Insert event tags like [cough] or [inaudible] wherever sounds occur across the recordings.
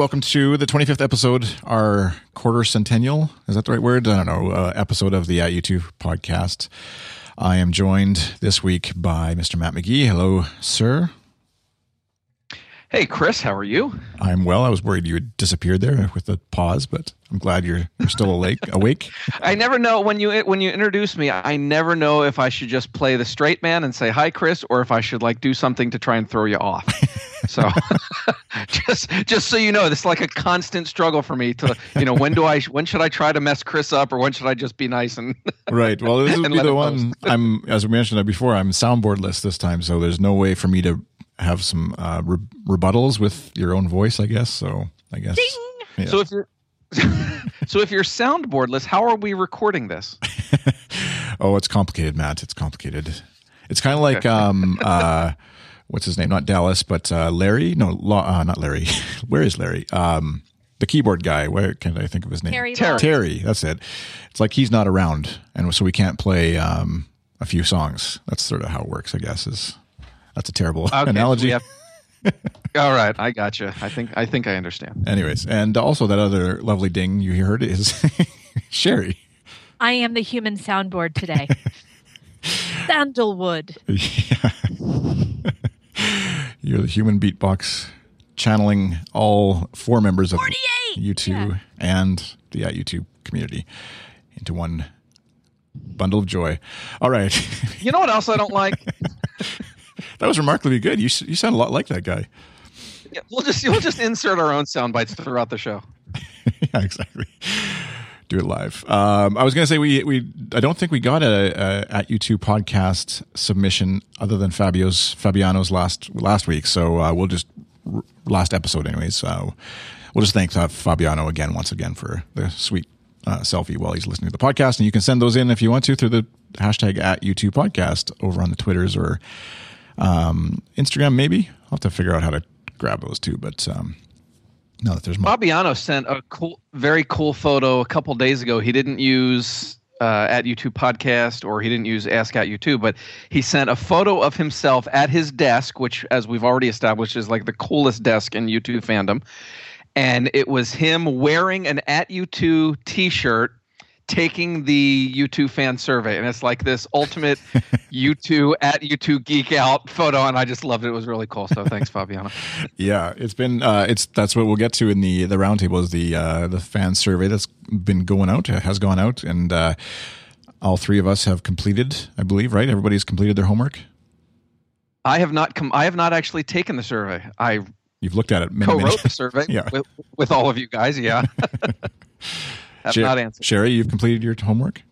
welcome to the 25th episode, our quarter centennial. Is that the right word? I don't know. Uh, episode of the At U2 podcast. I am joined this week by Mr. Matt McGee. Hello, sir. Hey, Chris, how are you? I'm well. I was worried you had disappeared there with the pause, but I'm glad you're you're still awake. [laughs] awake. I never know when you when you introduce me. I never know if I should just play the straight man and say hi, Chris, or if I should like do something to try and throw you off. [laughs] so, [laughs] just just so you know, this is like a constant struggle for me to you know when do I when should I try to mess Chris up or when should I just be nice and right. Well, this would be the one. I'm as we mentioned before. I'm soundboardless this time, so there's no way for me to have some uh, re- rebuttals with your own voice, I guess. So I guess. Yeah. So if you're [laughs] so if you're soundboardless, how are we recording this? [laughs] oh, it's complicated, Matt. It's complicated. It's kind of like um uh what's his name? Not Dallas, but uh, Larry. No, uh, not Larry. [laughs] Where is Larry? Um, the keyboard guy. Where can I think of his name? Terry. Terry. Terry. That's it. It's like he's not around, and so we can't play um, a few songs. That's sort of how it works, I guess. Is that's a terrible Okay, analogy. we have- [laughs] All right, I got you. I think I think I understand. Anyways, and also that other lovely ding you heard is [laughs] Sherry. I am the human soundboard today. [laughs] Sandalwood. Yeah. You're the human beatbox channeling all four members of 48! U2 Yeah. and the at U2 community into one bundle of joy. All right. You know what else I don't like? That was remarkably good. You you sound a lot like that guy. Yeah, we'll just we'll just insert our own sound bites throughout the show. [laughs] yeah, exactly. Do it live. Um, I was going to say we we I don't think we got a, a at U2 podcast submission other than Fabio's Fabiano's last last week. So uh, we'll just last episode anyways. So we'll just thank uh, Fabiano again once again for the sweet uh, selfie while he's listening to the podcast. And you can send those in if you want to through the hashtag at U2 podcast over on the Twitters or um, Instagram. Maybe I'll have to figure out how to grab those too. But um, now that there's more. Fabiano sent a cool, very cool photo a couple days ago. He didn't use uh, at U2 podcast or he didn't use Ask at U2, but he sent a photo of himself at his desk, which, as we've already established, is like the coolest desk in U2 fandom. And it was him wearing an at U2 T-shirt. Taking the U2 fan survey, and it's like this ultimate [laughs] U2 at U2 geek out photo, and I just loved it. It was really cool. So thanks, Fabiano. [laughs] Yeah, it's been uh, it's that's what we'll get to in the the roundtable is the uh, the fan survey that's been going out has gone out and uh, all three of us have completed, I believe, right? Everybody's completed their homework. I have not come. I have not actually taken the survey. I You've looked at it. Many, many- co-wrote the survey [laughs] Yeah. with, with all of you guys. Yeah, have Sher- not answered. Sherry, you've completed your homework.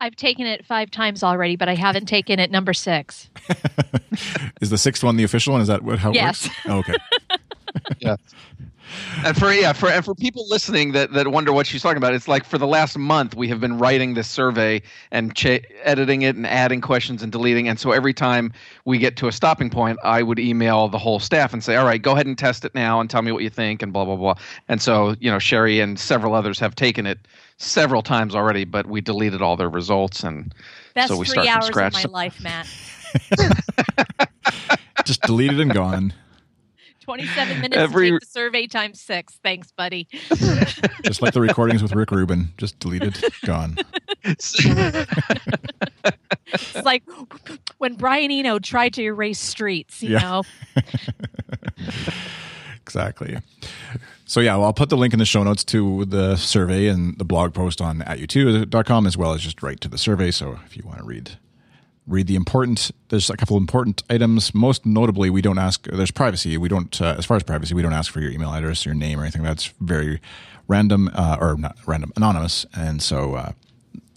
I've taken it five times already, but I haven't taken it number six. [laughs] Is the sixth one the official one? Is that what how it Yes. works? Oh, okay. [laughs] Yeah. And for yeah, for and for people listening that that wonder what she's talking about, it's like for the last month we have been writing this survey and ch- editing it and adding questions and deleting. And so every time we get to a stopping point, I would email the whole staff and say, "All right, go ahead and test it now and tell me what you think." And blah blah blah. And so you know, Sherry and several others have taken it several times already, but we deleted all their results and Best so we three start from scratch. of my life, Matt. [laughs] Just deleted and gone. 27 minutes Every- to take the survey times six. Thanks, buddy. [laughs] Just like the recordings with Rick Rubin. Just deleted, gone. It's like when Brian Eno tried to erase streets, you Yeah. know? [laughs] Exactly. So yeah, well, I'll put the link in the show notes to the survey and the blog post on at u2.com as well as just right to the survey. So if you want to read read the important there's a couple important items most notably we don't ask there's privacy we don't uh, as far as privacy we don't ask for your email address your name or anything that's very random uh, or not random anonymous and so uh,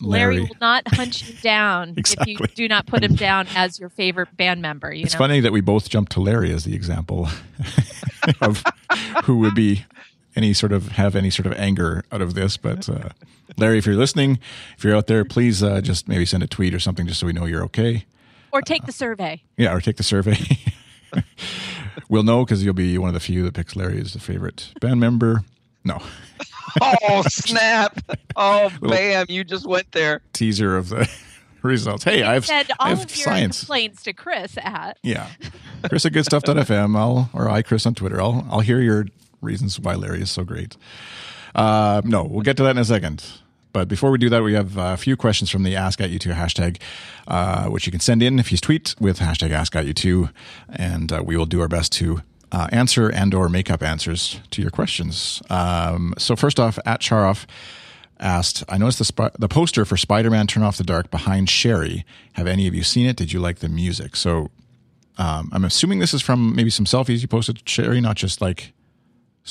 Larry, larry, will not [laughs] hunt you down if you do not put him down as your favorite band member. You it's know? funny that we both jumped to larry as the example [laughs] of who would be any sort of have any sort of anger out of this but uh, larry if you're listening if you're out there please uh, just maybe send a tweet or something just so we know you're okay Or take the survey. Yeah, or take the survey. [laughs] we'll know because you'll be one of the few that picks Larry as the favorite band member. No, [laughs] oh snap! [laughs] Oh bam! You just went there. teaser of the results. Hey, I have, Send I've of your science. complaints to Chris at Yeah, Chris at goodstuff.fm. I'll or I Chris on Twitter. I'll I'll hear your reasons why Larry is so great. Uh, no, we'll get to that in a second. But before we do that, we have a few questions from the Ask at U2 hashtag, uh, which you can send in if you tweet with hashtag Ask at U2, and uh, we will do our best to uh, answer and or make up answers to your questions. Um, so first off, at Charoff asked, I noticed the, sp- the poster for Spider-Man Turn Off the Dark behind Sherry. Have any of you seen it? Did you like the music? So um, I'm assuming this is from maybe some selfies you posted, Sherry, not just like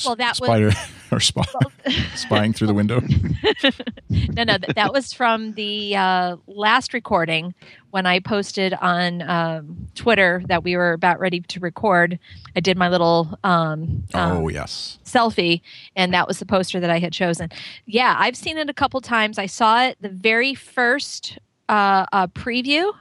Well, that was spider [laughs] or spy, [laughs] spying through the window. [laughs] no, no. That, that was from the uh, last recording when I posted on um, Twitter that we were about ready to record. I did my little um, um, oh yes, selfie, and that was the poster that I had chosen. Yeah, I've seen it a couple times. I saw it the very first uh, uh, preview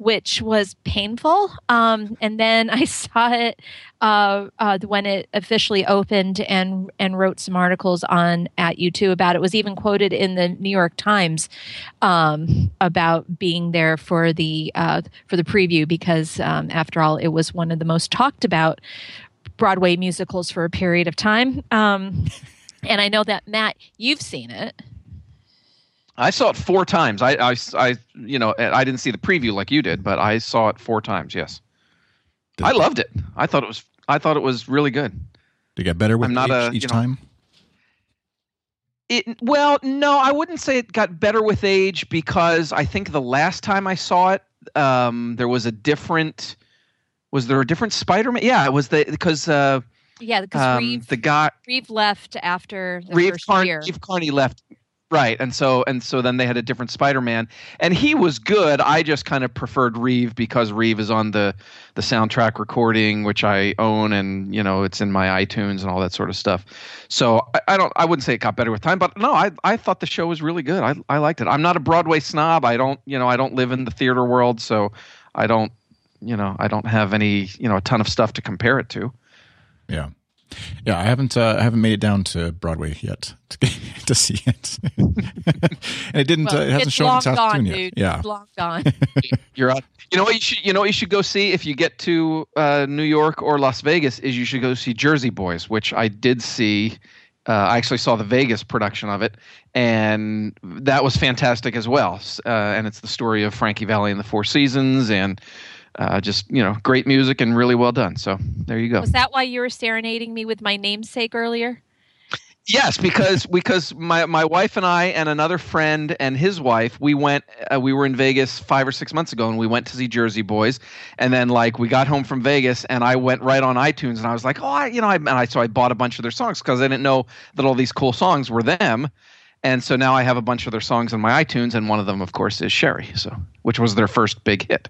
which was painful. Um, and then I [laughs] saw it uh, uh, when it officially opened and and wrote some articles on at U2 about it. Was even quoted in the New York Times um, about being there for the uh, for the preview because um, after all, it was one of the most talked about Broadway musicals for a period of time. Um, and I know that Matt, you've seen it. I saw it four times. I, I, I, you know, I didn't see the preview like you did, but I saw it four times. Yes, Did- I loved it. I thought it was, I thought it was really good. Did it get better with I'm not each, a- each you know- time. It well, no, I wouldn't say it got better with age because I think the last time I saw it, um, there was a different. Was there a different Spider-Man? Yeah, it was the because uh, Yeah, because um, Reeve, the guy Reeve left after the Reeve first Carney, year. Reeve Carney left. Right, and so and so then they had a different Spider-Man, and he was good. I just kind of preferred Reeve because Reeve is on the the soundtrack recording, which I own, and you know it's in my iTunes and all that sort of stuff. So I, I don't, I wouldn't say it got better with time, but no, I I thought the show was really good. I I liked it. I'm not a Broadway snob. I don't, you know, I don't live in the theater world, so I don't, you know, I don't have any, you know, a ton of stuff to compare it to. Yeah, yeah. I haven't uh, I haven't made it down to Broadway yet [laughs] to, to see it, [laughs] and it didn't. Well, uh, it hasn't shown in Saskatoon gone, yet. dude. Yeah, It's long gone. [laughs] You're out. You know what you should you know what you should go see if you get to uh, New York or Las Vegas is you should go see Jersey Boys, which I did see. Uh, I actually saw the Vegas production of it, and that was fantastic as well. Uh, and it's the story of Frankie Valli and the Four Seasons, and uh, just you know great music and really well done. So there you go. Was that why you were serenading me with my namesake earlier? Yes, because because my my wife and I and another friend and his wife we went uh, we were in Vegas five or six months ago and we went to see Jersey Boys and then like we got home from Vegas and I went right on iTunes and I was like oh I you know I and I so I bought a bunch of their songs because I didn't know that all these cool songs were them and so now I have a bunch of their songs in my iTunes and one of them of course is Sherry so which was their first big hit.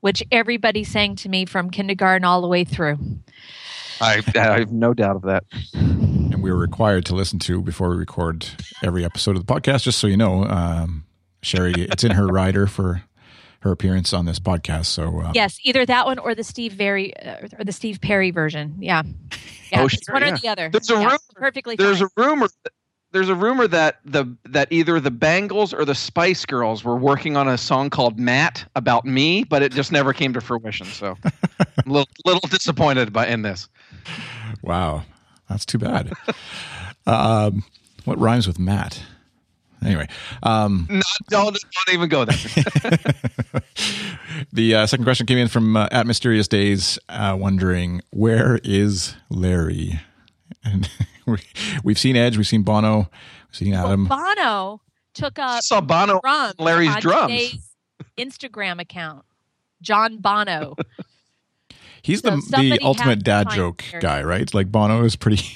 Which everybody sang to me from kindergarten all the way through. I I have no doubt of that. [laughs] and we were required to listen to before we record every episode of the podcast. Just so you know, um, Sherry, it's in her [laughs] rider for her appearance on this podcast. So uh, Yes, either that one or the Steve Very uh, or the Steve Perry version. Yeah, yeah, Oh, it's sure, one yeah. or the other. There's a Yeah, rumor- perfectly. There's fine. a rumor. There's a rumor that the that either the Bangles or the Spice Girls were working on a song called "Matt" about me, but it just never came to fruition. So [laughs] I'm a little, little disappointed by in this. wow, that's too bad. um, what rhymes with Matt? Anyway, um, Not, don't, don't even go there. [laughs] the uh, second question came in from uh, at Mysterious Days, uh, wondering where is Larry? And [laughs] we, we've seen Edge, we've seen Bono, we've seen Well, Adam. Bono took I up saw Bono. drums Larry's on drums. Instagram account. John Bono. He's So the the ultimate dad joke Larry. guy, right? Like Bono is pretty. [laughs]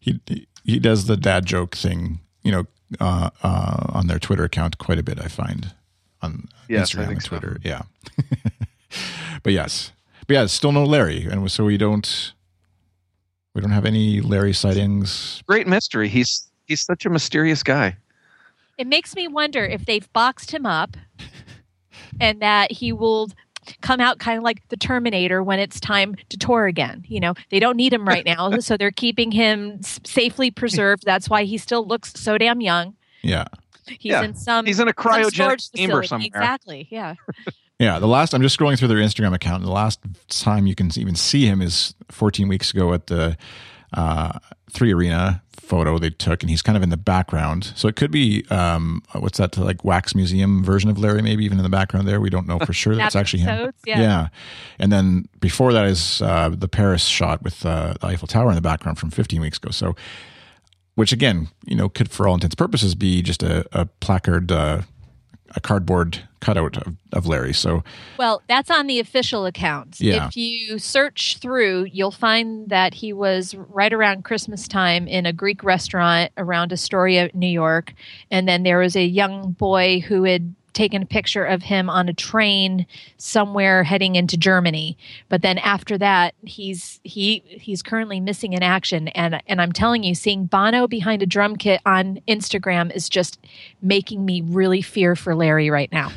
He he does the dad joke thing, you know, uh, uh, on their Twitter account quite a bit. I find on Yes, Instagram think and so. Twitter. Yeah, [laughs] but yes, but yeah, still no Larry, and so we don't we don't have any Larry sightings. Great mystery. He's he's such a mysterious guy. It makes me wonder if they've boxed him up and that he will come out kind of like the Terminator when it's time to tour again. You know, they don't need him right now, so they're keeping him s- safely preserved. That's why he still looks so damn young. Yeah, He's Yeah, in some He's in a some cryogenic chamber somewhere. Exactly. Yeah. [laughs] yeah. The last I'm just scrolling through their Instagram account. And the last time you can even see him is 14 weeks ago at the uh, three arena photo they took, and he's kind of in the background. So it could be um, what's that like wax museum version of Larry? Maybe even in the background there. We don't know for sure. That's actually him. Yeah. yeah. And then before that is uh, the Paris shot with uh, the Eiffel Tower in the background from 15 weeks ago. So, which again, you know, could for all intents and purposes be just a, a placard, uh, a cardboard cutout of, of Larry. So, well, that's on the official accounts. Yeah. If you search through, you'll find that he was right around Christmas time in a Greek restaurant around Astoria, New York. And then there was a young boy who had taken a picture of him on a train somewhere heading into Germany. But then after that, he's he he's currently missing in action. And and I'm telling you, seeing Bono behind a drum kit on Instagram is just making me really fear for Larry right now.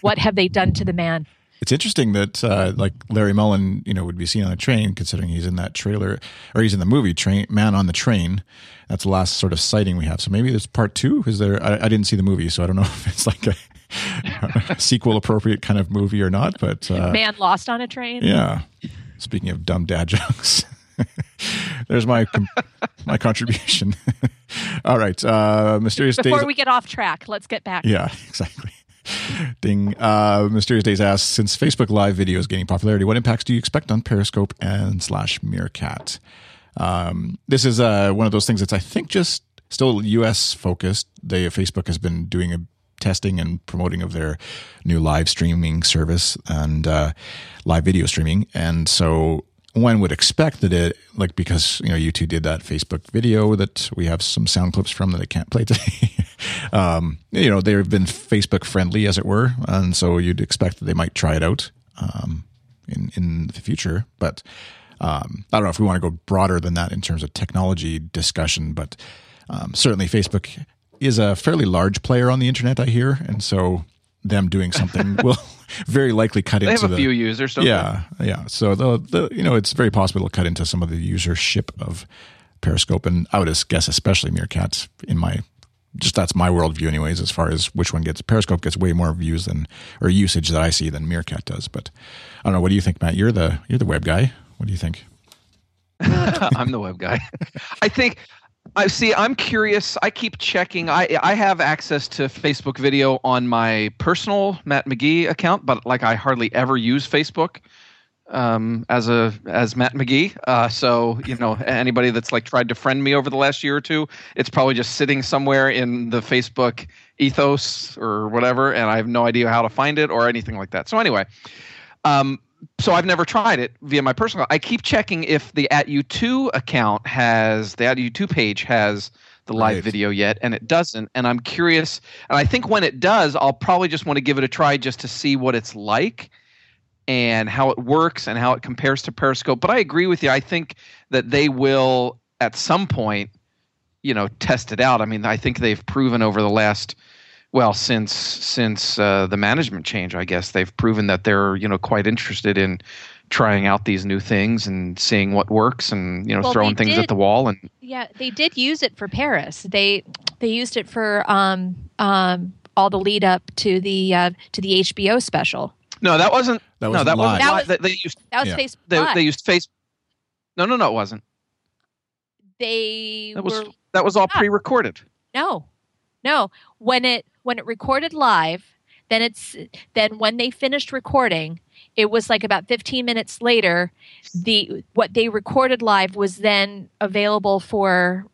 What have they done to the man? It's interesting that uh, like Larry Mullen, you know, would be seen on a train, considering he's in that trailer or he's in the movie Train Man on the Train. That's the last sort of sighting we have. So maybe there's part two. Is there? I, I didn't see the movie, so I don't know [laughs] if it's like a, a sequel appropriate kind of movie or not. But uh, man lost on a train. Yeah. Speaking of dumb dad [laughs] jokes. There's my my contribution. [laughs] All right, uh, mysterious Before days. we get off track, let's get back. Yeah, exactly. Ding. Uh, Mysterious Days asks, since Facebook Live video is gaining popularity, what impacts do you expect on Periscope and slash Meerkat? Um, this is uh, one of those things that's, I think, just still U.S. focused. They Facebook has been doing a testing and promoting of their new live streaming service and uh, live video streaming, and so one would expect that it like because you know U2 did that Facebook video that we have some sound clips from that I can't play today. [laughs] um, you know they've been Facebook friendly as it were, and so you'd expect that they might try it out um, in in the future. But um, I don't know if we want to go broader than that in terms of technology discussion, but um, certainly Facebook is a fairly large player on the internet. I hear, and so them doing something [laughs] will very likely cut they into have a the, few users. Don't yeah, yeah. So the, the you know it's very possible to cut into some of the usership of Periscope, and I would guess especially Meerkats. In my just that's my worldview, anyways. As far as which one gets Periscope gets way more views than or usage that I see than Meerkat does. But I don't know. What do you think, Matt? You're the you're the web guy. What do you think? [laughs] I'm the web guy. [laughs] I think I see. I'm curious. I keep checking. I I have access to Facebook video on my personal Matt McGee account, but like I hardly ever use Facebook um, as a as Matt McGee. Uh, so you know, anybody that's like tried to friend me over the last year or two, it's probably just sitting somewhere in the Facebook ethos or whatever, and I have no idea how to find it or anything like that. So anyway. Um, so I've never tried it via my personal. I keep checking if the at U2 account has the at U2 page has the live Right. video yet, and it doesn't. And I'm curious. And I think when it does, I'll probably just want to give it a try just to see what it's like and how it works and how it compares to Periscope. But I agree with you. I think that they will at some point, you know, test it out. I mean, I think they've proven over the last well since since uh, the management change i guess they've proven that they're you know quite interested in trying out these new things and seeing what works and you know Well, throwing things did- at the wall and Yeah, they did use it for Paris. They they used it for um um all the lead up to the uh, to the HBO special. no that wasn't That no wasn't that wasn't. That live. was- they, they used That was Yeah. Facebook they, they used face no no no it wasn't They that was were that was all Ah. pre-recorded no, no. When it when it recorded live, then it's then when they finished recording, it was like about 15 minutes later. The what they recorded live was then available for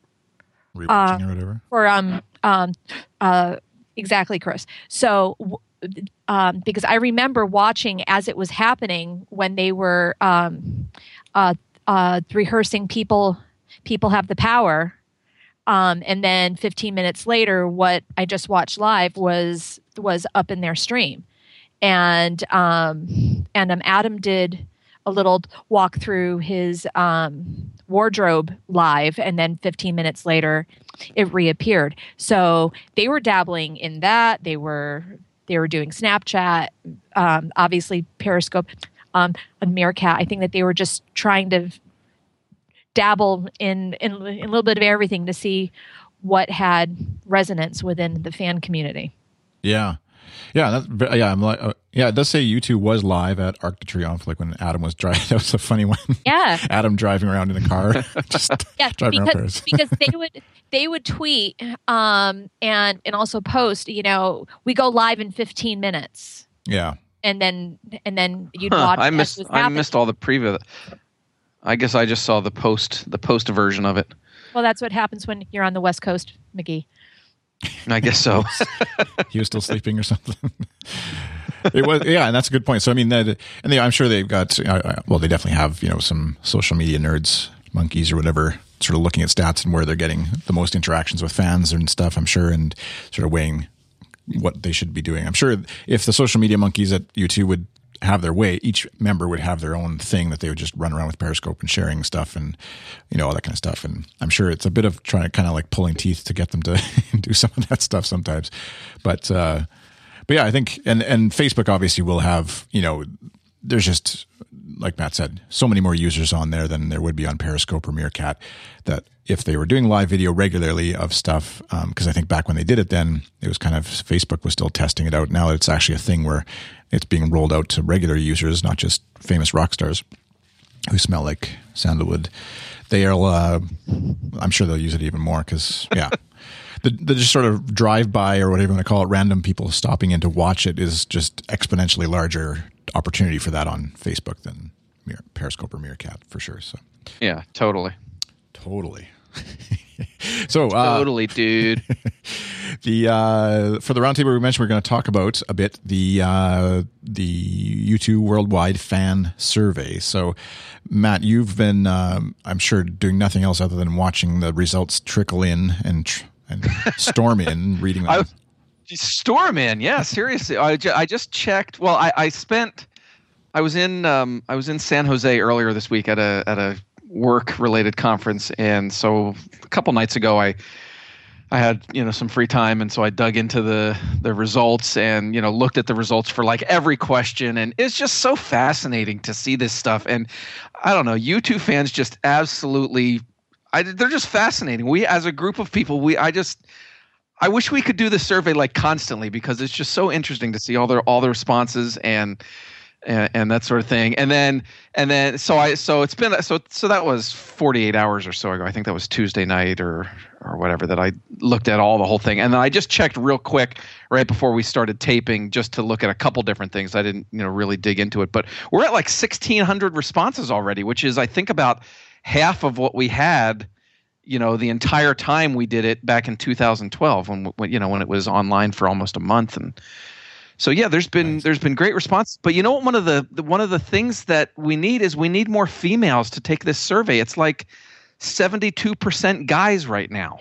Rewatching or whatever. for um um uh exactly chris so um because i remember watching as it was happening when they were um uh uh rehearsing people people have the power um and then 15 minutes later what i just watched live was was up in their stream. And um and um adam did a little walk through his um wardrobe live and then 15 minutes later it reappeared. So they were dabbling in that. They were they were doing snapchat um, obviously periscope um, meerkat. I think that they were just trying to dabble in, in in a little bit of everything to see what had resonance within the fan community Yeah. Yeah, that's, yeah, I'm like, uh, yeah. It does say U2 was live at Arc de Triomphe, like when Adam was driving. [laughs] That was a funny one. Yeah. [laughs] Adam driving around in a car, [laughs] just Yeah, driving around because Paris. because they would they would tweet um and and also post, you know, we go live in 15 minutes. Yeah, And then and then you'd Huh, watch I missed I happening. missed all the preview. I guess I just saw the post the post version of it. Well, that's what happens when you're on the West Coast, McGee. I guess so. [laughs] he was still sleeping or something. it was, yeah, and that's a good point. So I mean, that, and they, I'm sure they've got, uh, uh, well, they definitely have, you know, some social media nerds, monkeys or whatever, sort of looking at stats and where they're getting the most interactions with fans and stuff. I'm sure, and sort of weighing what they should be doing. I'm sure if the social media monkeys at U2 would have their way, each member would have their own thing that they would just run around with Periscope and sharing stuff and you know all that kind of stuff. And I'm sure it's a bit of trying to kind of like pulling teeth to get them to [laughs] do some of that stuff sometimes. But uh, but yeah, I think and and Facebook obviously will have you know there's just like Matt said, so many more users on there than there would be on Periscope or Meerkat. That if they were doing live video regularly of stuff, because I think back when they did it, then it was kind of Facebook was still testing it out. Now it's actually a thing where it's being rolled out to regular users, not just famous rock stars who smell like sandalwood. They'll, uh, I'm sure they'll use it even more because, yeah. [laughs] The, the just sort of drive by or whatever you want to call it, random people stopping in to watch it is just exponentially larger opportunity for that on Facebook than Periscope or Meerkat for sure. So yeah, totally. totally. [laughs] so uh, Totally, dude. [laughs] the uh, for the roundtable we mentioned we're going to talk about a bit the uh, the U2 worldwide fan survey. So Matt, you've been um, I'm sure doing nothing else other than watching the results trickle in and tr- and storm in, reading [laughs] them. I- Storm in, yeah, seriously. I, ju- I just checked. Well, I, I spent. I was in um, I was in San Jose earlier this week at a at a work related conference, and so a couple nights ago I I had you know some free time, and so I dug into the the results and you know looked at the results for like every question, and it's just so fascinating to see this stuff. And I don't know, U2 fans just absolutely, I, they're just fascinating. We as a group of people, we I just I wish we could do the survey like constantly because it's just so interesting to see all their all the responses and, and and that sort of thing. And then and then so I so it's been so so that was 48 hours or so ago. I think that was Tuesday night or or whatever that I looked at all the whole thing. And then I just checked real quick right before we started taping just to look at a couple different things. I didn't, you know, really dig into it, but we're at like 1600 responses already, which is I think about half of what we had you know the entire time we did it back in 2012 when, when you know when it was online for almost a month. And so yeah there's been Nice. there's been great response. But you know what? One of the, the one of the things that we need is we need more females to take this survey. It's like 72% guys right now.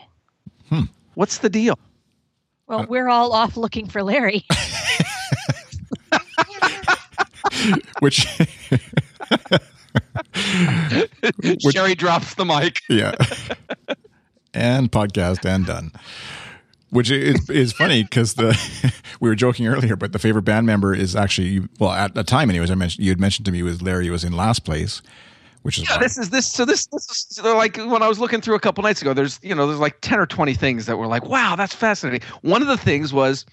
Hmm. what's the deal? Well, we're all off looking for Larry. [laughs] which [laughs] Which- sherry drops the mic. Yeah, [laughs] and podcast and done. Which is is funny because the [laughs] we were joking earlier, but the favorite band member is actually well at the time, anyways. I mentioned you had mentioned to me was Larry was in last place, which is yeah, this is this. So this, this is so like when I was looking through a couple nights ago. There's you know there's like ten or twenty things that were like, wow, that's fascinating. One of the things was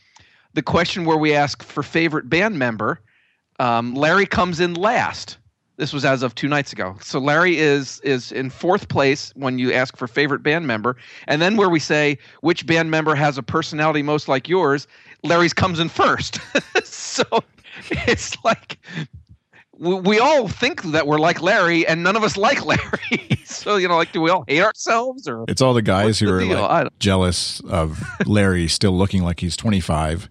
the question where we ask for favorite band member. Um, Larry comes in last. This was as of two nights ago. So Larry is is in fourth place when you ask for favorite band member, and then where we say which band member has a personality most like yours, Larry's comes in first. [laughs] so it's like we, we all think that we're like Larry, and none of us like Larry. [laughs] so you know, like, do we all hate ourselves or? it's all the guys who the are like jealous of Larry still looking like he's 25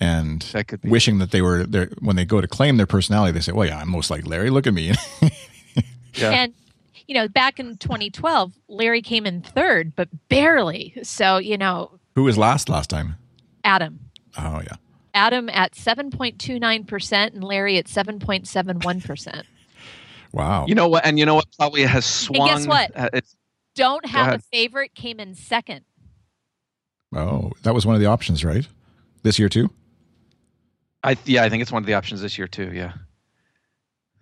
and That could be. wishing that they were there when they go to claim their personality they say well yeah i'm most like larry look at me [laughs] Yeah. And you know, back in 2012, Larry came in third, but barely. So you know, who was last last time Adam. oh yeah Adam at 7.29% and Larry at 7.71%. wow You know what? And you know what? Probably has swung. guess what? uh, it's, Don't have a favorite came in second. oh that was one of the options right this year too I yeah, I think it's one of the options this year too. Yeah.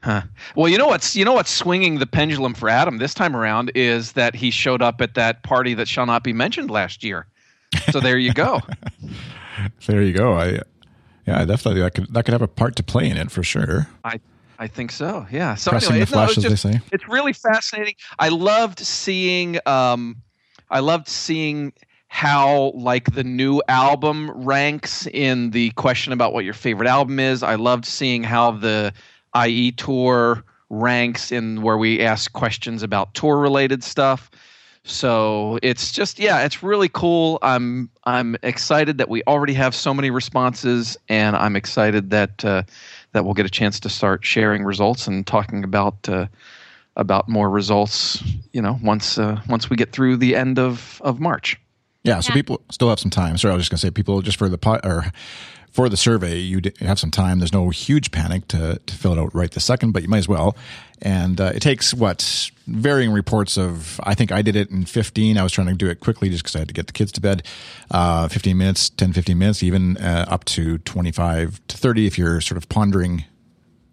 Huh. Well, you know what's you know what's swinging the pendulum for Adam this time around is that he showed up at that party that shall not be mentioned last year. So there you go. [laughs] There you go. I Yeah, I definitely. That could that could have a part to play in it for sure. I I think so. Yeah. So Pressing anyway, the no, it's say. It's really fascinating. I loved seeing. Um, I loved seeing how like the new album ranks in the question about what your favorite album is. I loved seeing how the IE tour ranks in where we ask questions about tour related stuff. So it's just yeah, it's really cool. I'm I'm excited that we already have so many responses, and I'm excited that uh, that we'll get a chance to start sharing results and talking about uh, about more results. You know, once uh, once we get through the end of of March. Yeah, so Yeah. people still have some time. Sorry, I was just going to say, people just for the po- or for the survey, you have some time. There's no huge panic to to fill it out right this second, but you might as well. And uh, it takes what varying reports of. I think I did it in 15. I was trying to do it quickly just because I had to get the kids to bed. Uh, 15 minutes, 10, 15 minutes, even uh, up to 25 to 30 if you're sort of pondering.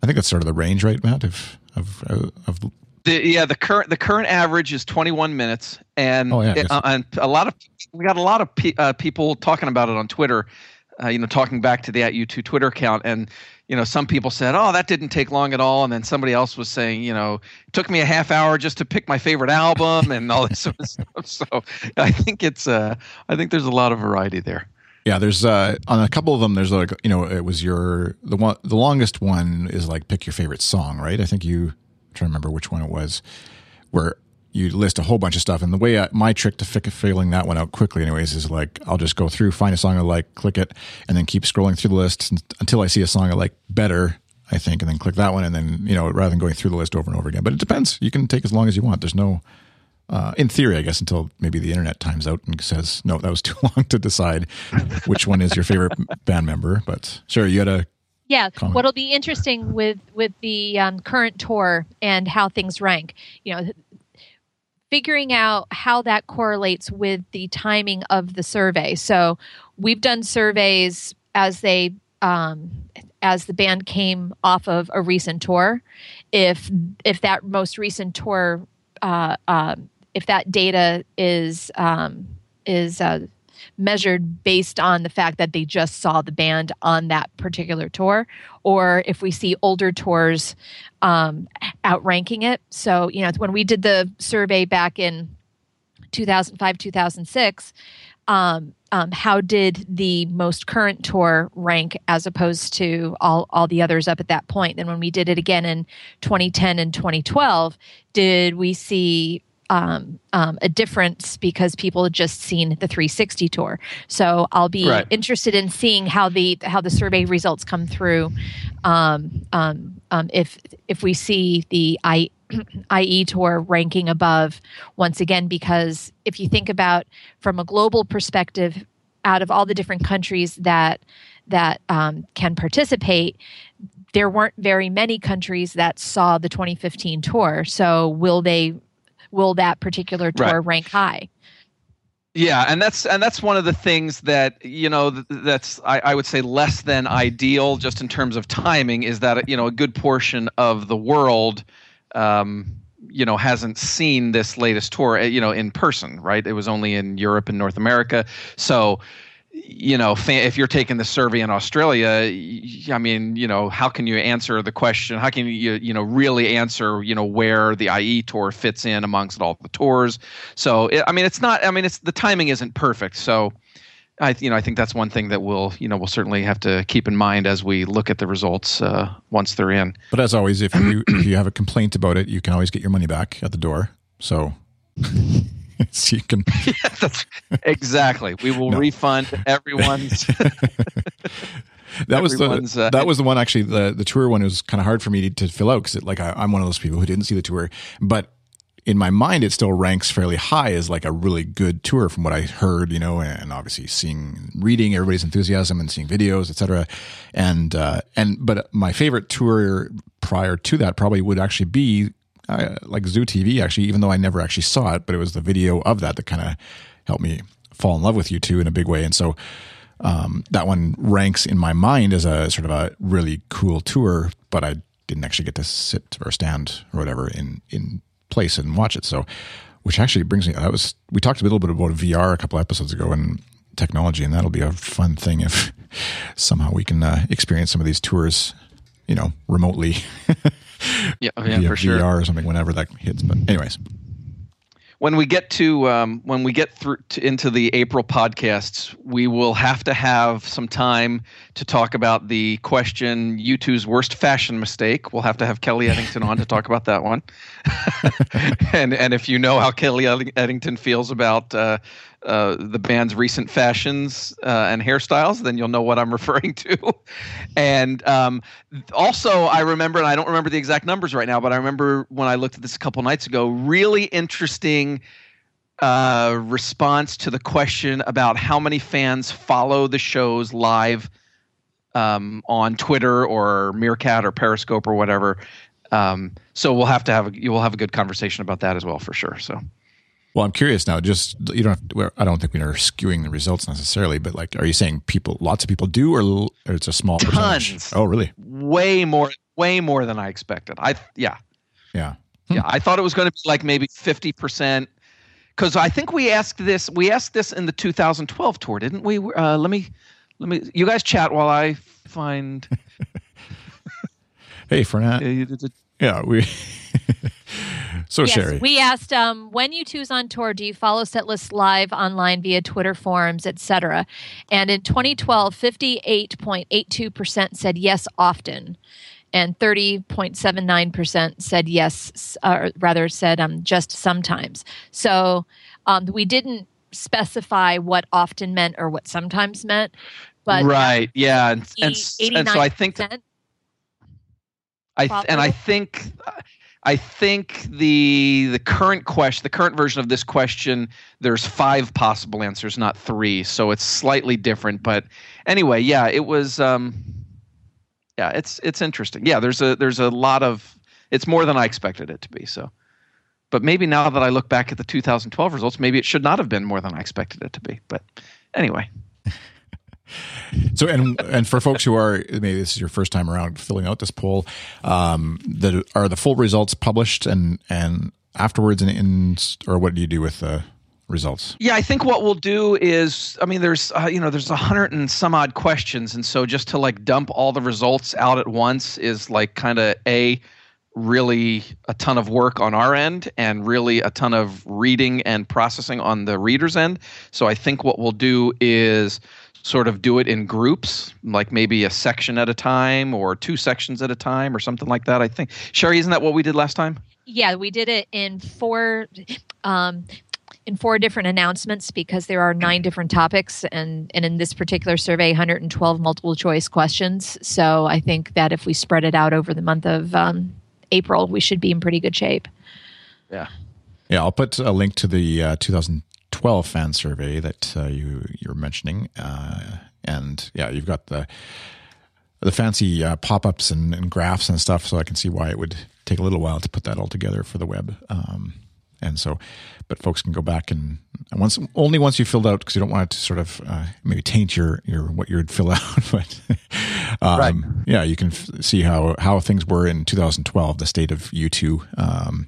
I think that's sort of the range, right, Matt? Of of uh, of The, yeah, the current the current average is 21 minutes, and Oh, yeah, yes. uh, and a lot of we got a lot of pe- uh, people talking about it on Twitter. Uh, you know, talking back to the at U2 Twitter account, and you know, some people said, "Oh, that didn't take long at all," and then somebody else was saying, "You know, it took me a half hour just to pick my favorite album and all this [laughs] sort of stuff." So I think it's uh, I think there's a lot of variety there. Yeah, there's uh on a couple of them. There's like you know it was your the one the longest one is like pick your favorite song, right? I think you trying to remember which one it was, where you list a whole bunch of stuff. And the way I, my trick to fi- filling that one out quickly, anyways, is like I'll just go through, find a song I like, click it, and then keep scrolling through the list until I see a song I like better. I think, and then click that one, and then you know rather than going through the list over and over again. But it depends. You can take as long as you want. There's no uh, in theory, I guess, until maybe the internet times out and says, no, that was [laughs] too long to decide which one is your favorite band member. But sure, you had a, Yeah, Comment. what'll be interesting with with the um, current tour and how things rank, you know, figuring out how that correlates with the timing of the survey. So we've done surveys as they um, as the band came off of a recent tour. If if that most recent tour, uh, um if that data is um, is uh, measured based on the fact that they just saw the band on that particular tour, or if we see older tours um, outranking it. So, you know, when we did the survey back in 2005, 2006, um, um, how did the most current tour rank as opposed to all, all the others up at that point? Then when we did it again in 2010 and 2012, did we see um, um, a difference because people had just seen the 360 tour. So I'll be Right. interested in seeing how the how the survey results come through. Um, um, um, if if we see the I, [clears throat] IE tour ranking above once again, because if you think about from a global perspective, out of all the different countries that that um, can participate, there weren't very many countries that saw the 2015 tour. So will they? Will that particular tour Right. rank high? Yeah, and that's and that's one of the things that you know that's I, I would say less than ideal just in terms of timing is that you know a good portion of the world um, you know hasn't seen this latest tour uh, you know in person right it was only in Europe and North America so you know if you're taking the survey in Australia I mean you know how can you answer the question how can you you know really answer you know where the IE tour fits in amongst all the tours so I mean, it's not. I mean, it's the timing isn't perfect. So, I you know I think that's one thing that we'll you know we'll certainly have to keep in mind as we look at the results uh, once they're in. but as always, if you, if you have a complaint about it, you can always get your money back at the door. So, [laughs] so you can, [laughs] That's exactly. We will No. refund everyone's. [laughs] that was the, uh, that was the one actually, the, the tour one was kind of hard for me to, to fill out. Cause like I, I'm one of those people who didn't see the tour, but in my mind, it still ranks fairly high as like a really good tour from what I heard, you know, and obviously seeing, reading everybody's enthusiasm and seeing videos, etc. And, uh, and, but my favorite tour prior to that probably would actually be uh, like Zoo TV, actually, even though I never actually saw it, but it was the video of that that kind of helped me fall in love with U2 in a big way. And so, um, that one ranks in my mind as a sort of a really cool tour, but I didn't actually get to sit or stand or whatever in, in place and watch it. So, which actually brings me, that was, we talked a little bit about VR a couple episodes ago and technology, and that'll be a fun thing if, [laughs] somehow we can uh, experience some of these tours, you know, remotely. [laughs] [laughs] yeah, yeah, via for sure. VR or something whenever that hits. But anyways, when we get to um, when we get through to, into the April podcasts, we will have to have some time to talk about the question U2's worst fashion mistake. We'll have to have Kelly Eddington on to talk about that one. [laughs] [laughs] and and if you know how Kelly Eddington feels about uh, uh, the band's recent fashions uh, and hairstyles, then you'll know what I'm [laughs] referring to. and um, also, I remember, and I don't remember the exact numbers right now, but I remember when I looked at this a couple nights ago, really interesting uh, response to the question about how many fans follow the shows live um, on Twitter or Meerkat or Periscope or whatever. Um, so we'll have to have a, you will have a good conversation about that as well for sure. So. Well, I'm curious now. Just you don't. Have to, I don't think we are skewing the results necessarily, but like, are you saying people, lots of people do, or, or it's a small Tons. percentage? Oh, really? Way more, way more than I expected. I yeah, yeah, hmm. yeah. I thought it was going to be like maybe fifty percent, because I think we asked this. We asked this in the 2012 tour, didn't we? Uh, let me, let me. You guys chat while I find. [laughs] hey, Fernand. Yeah, we. [laughs] So yes, Sherry, we asked um, when U2's on tour, do you follow Setlist live online via Twitter forums, etc.? And in 2012, 58.82 percent said yes often, and 30.79 percent said yes, or rather said um, just sometimes. So um, we didn't specify what often meant or what sometimes meant, but right, yeah, and, and, and so I think. I th- and I think I think the the current question, the current version of this question, there's five possible answers, not three, so it's slightly different. But anyway, yeah, it was. Um, yeah, it's it's interesting. Yeah, there's a there's a lot of. It's more than I expected it to be. So, but maybe now that I look back at the 2012 results, maybe it should not have been more than I expected it to be. But anyway. [laughs] So, and and for folks who are maybe this is your first time around filling out this poll, um, the are the full results published and and afterwards, in, in or what do you do with the results? Yeah, I think what we'll do is, I mean, there's uh, you know there's a hundred and some odd questions, and so just to like dump all the results out at once is like kind of a really a ton of work on our end and really a ton of reading and processing on the reader's end. So I think what we'll do is sort of do it in groups, like maybe a section at a time or two sections at a time or something like that. I think Sherry, isn't that what we did last time? Yeah, we did it in four. Um, in four different announcements because there are nine different topics and, and in this particular survey 112 multiple choice questions so i think that if we spread it out over the month of um, april we should be in pretty good shape yeah yeah i'll put a link to the uh, 2000 12 fan survey that uh, you you're mentioning, uh, and yeah, you've got the the fancy uh, pop ups and, and, graphs and stuff, so I can see why it would take a little while to put that all together for the web. Um, and so, but folks can go back and once only once you filled out because you don't want it to sort of uh, maybe taint your your what you'd fill [laughs] out. but um, right. yeah, you can f- see how how things were in 2012, the state of U2. Um,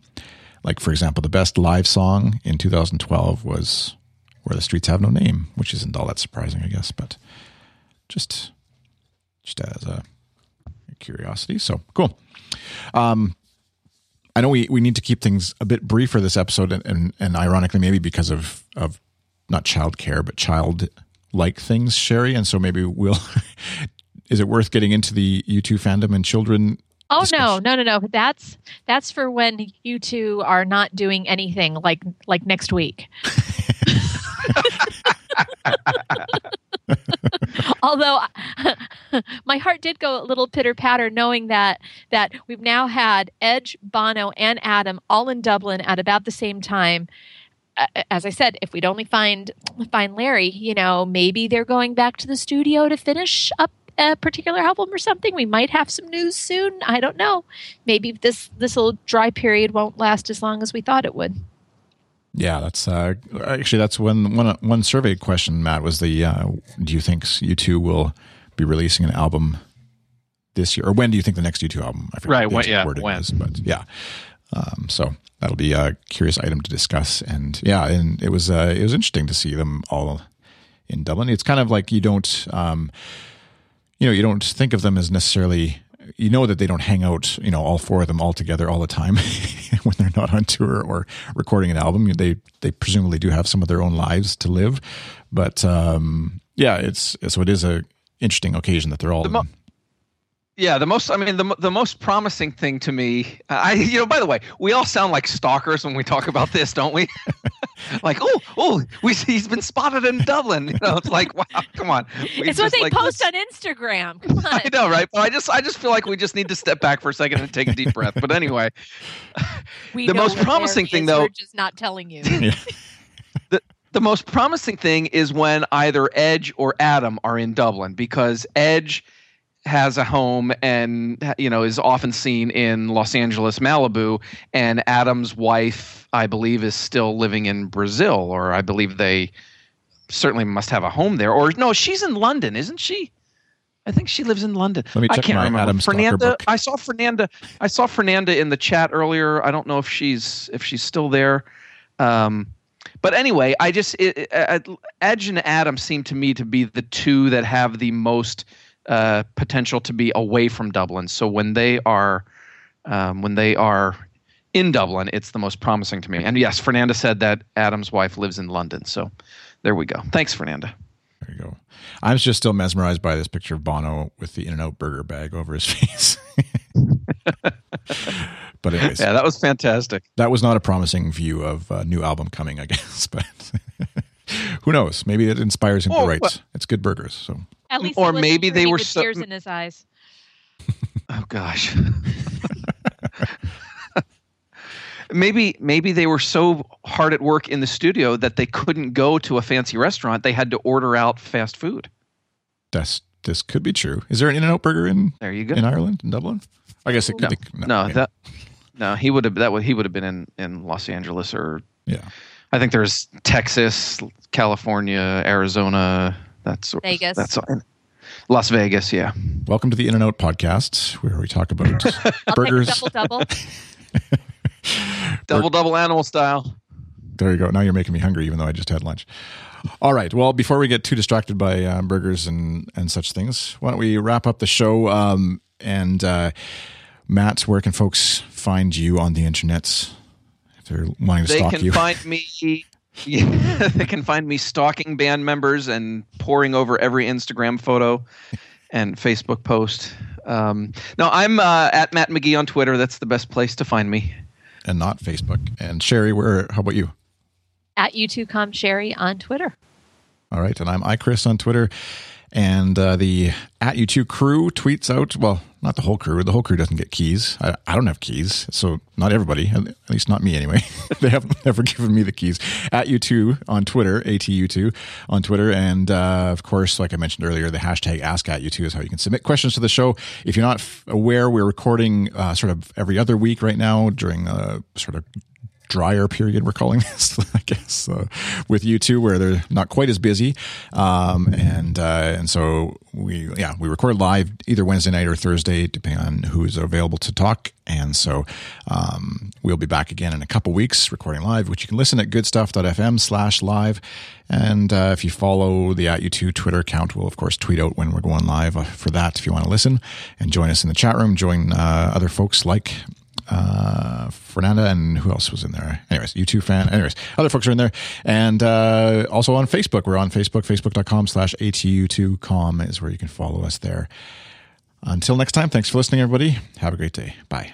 like, for example, the best live song in 2012 was Where the Streets Have No Name, which isn't all that surprising, I guess, but just just as a curiosity. So cool. Um, I know we, we need to keep things a bit brief for this episode, and, and, and ironically, maybe because of, of not child care, but child like things, Sherry. And so maybe we'll. [laughs] is it worth getting into the U2 fandom and children Oh discussion. no, no, no, no. That's that's for when U2 are not doing anything like like next week. [laughs] [laughs] Although [laughs] my heart did go a little pitter patter knowing that that we've now had Edge, Bono, and Adam all in Dublin at about the same time. As I said, if we'd only find find Larry, you know, maybe they're going back to the studio to finish up a particular album or something. We might have some news soon. I don't know. Maybe this this little dry period won't last as long as we thought it would. Yeah, that's uh, actually that's one one one survey question. Matt was the uh, do you think U2 will be releasing an album this year, or when do you think the next U2 album? I forget right, when, yeah, when. Is, but yeah. Um, so that'll be a curious item to discuss, and yeah, and it was uh, it was interesting to see them all in Dublin. It's kind of like you don't. Um, you know, you don't think of them as necessarily. You know that they don't hang out, you know, all four of them all together all the time [laughs] when they're not on tour or recording an album. They they presumably do have some of their own lives to live, but um, yeah, it's so it is a interesting occasion that they're all. The mo- yeah, the most. I mean, the the most promising thing to me. I you know. By the way, we all sound like stalkers when we talk about this, don't we? [laughs] like, oh, oh, we he's been spotted in Dublin. You know, it's like, [laughs] wow, come on. We it's what they like, post on Instagram. Come [laughs] on. I know, right? But I just I just feel like we just need to step back for a second and take a deep breath. But anyway, we the most promising thing, though, we're just not telling you. the the most promising thing is when either Edge or Adam are in Dublin because Edge has a home and you know is often seen in Los Angeles, Malibu, and Adam's wife, I believe, is still living in Brazil, or I believe they certainly must have a home there. Or no, she's in London, isn't she? I think she lives in London. Let me check I can't my remember. Adam Fernanda. book. I saw Fernanda. I saw Fernanda in the chat earlier. I don't know if she's if she's still there. Um, but anyway, I just it, it, Edge and Adam seem to me to be the two that have the most uh, potential to be away from Dublin. So when they are um, when they are in Dublin, it's the most promising to me. And yes, Fernanda said that Adam's wife lives in London. So there we go. Thanks, Fernanda. There you go. I'm just still mesmerized by this picture of Bono with the In-N-Out burger bag over his [laughs] face. but anyways, yeah, that was fantastic. That was not a promising view of a new album coming, I guess. [laughs] But who knows? Maybe it inspires him oh, to write. Well, it's good burgers. So at least, or maybe they were so, tears in his eyes. [laughs] oh gosh. [laughs] maybe maybe they were so hard at work in the studio that they couldn't go to a fancy restaurant. They had to order out fast food. That's this could be true. Is there an In-N-Out burger in there? You go in Ireland in Dublin. I guess it could. No, be, no, no yeah. that no. He would have that would he would have been in in Los Angeles or yeah. I think there's Texas, California, Arizona. That's Vegas. That's Las Vegas. Yeah. Welcome to the In-N-Out podcast, where we talk about [laughs] burgers. double double. [laughs] double double animal style. There you go. Now you're making me hungry, even though I just had lunch. All right. Well, before we get too distracted by uh, burgers and and such things, why don't we wrap up the show? Um, and uh, Matt, where can folks find you on the internet if they're wanting to they stalk you? They can find me. Yeah, [laughs] they can find me stalking band members and poring over every Instagram photo and Facebook post. Um, no, I'm uh, at Matt McGee on Twitter. That's the best place to find me. And not Facebook. And Sherry, where? How about you? At U2Com Sherry on Twitter. All right, and I'm iChris on Twitter. And uh, the at U2 crew tweets out, well, not the whole crew. The whole crew doesn't get keys. I, I don't have keys. So not everybody, at least not me anyway. [laughs] they have never [laughs] given me the keys. At U2 on Twitter, ATU2 on Twitter. And uh, of course, like I mentioned earlier, the hashtag ask at U2 is how you can submit questions to the show. If you're not f- aware, we're recording uh, sort of every other week right now during a sort of drier period we're calling [laughs] this i guess uh, with U2 where they're not quite as busy. Um, and uh, and so we yeah we record live either wednesday night or thursday depending on who's available to talk. And so um, we'll be back again in a couple weeks recording live which you can listen at goodstuff.fm slash live. And uh, if you follow the at U2 twitter account we'll of course tweet out when we're going live uh, for that if you want to listen and join us in the chat room. Join uh, other folks like uh, Fernanda, and who else was in there? Anyways, U2 fan. Anyways, other folks are in there. And uh, also on Facebook. We're on Facebook, facebook.com slash ATU2com is where you can follow us there. Until next time, thanks for listening, everybody. Have a great day. Bye.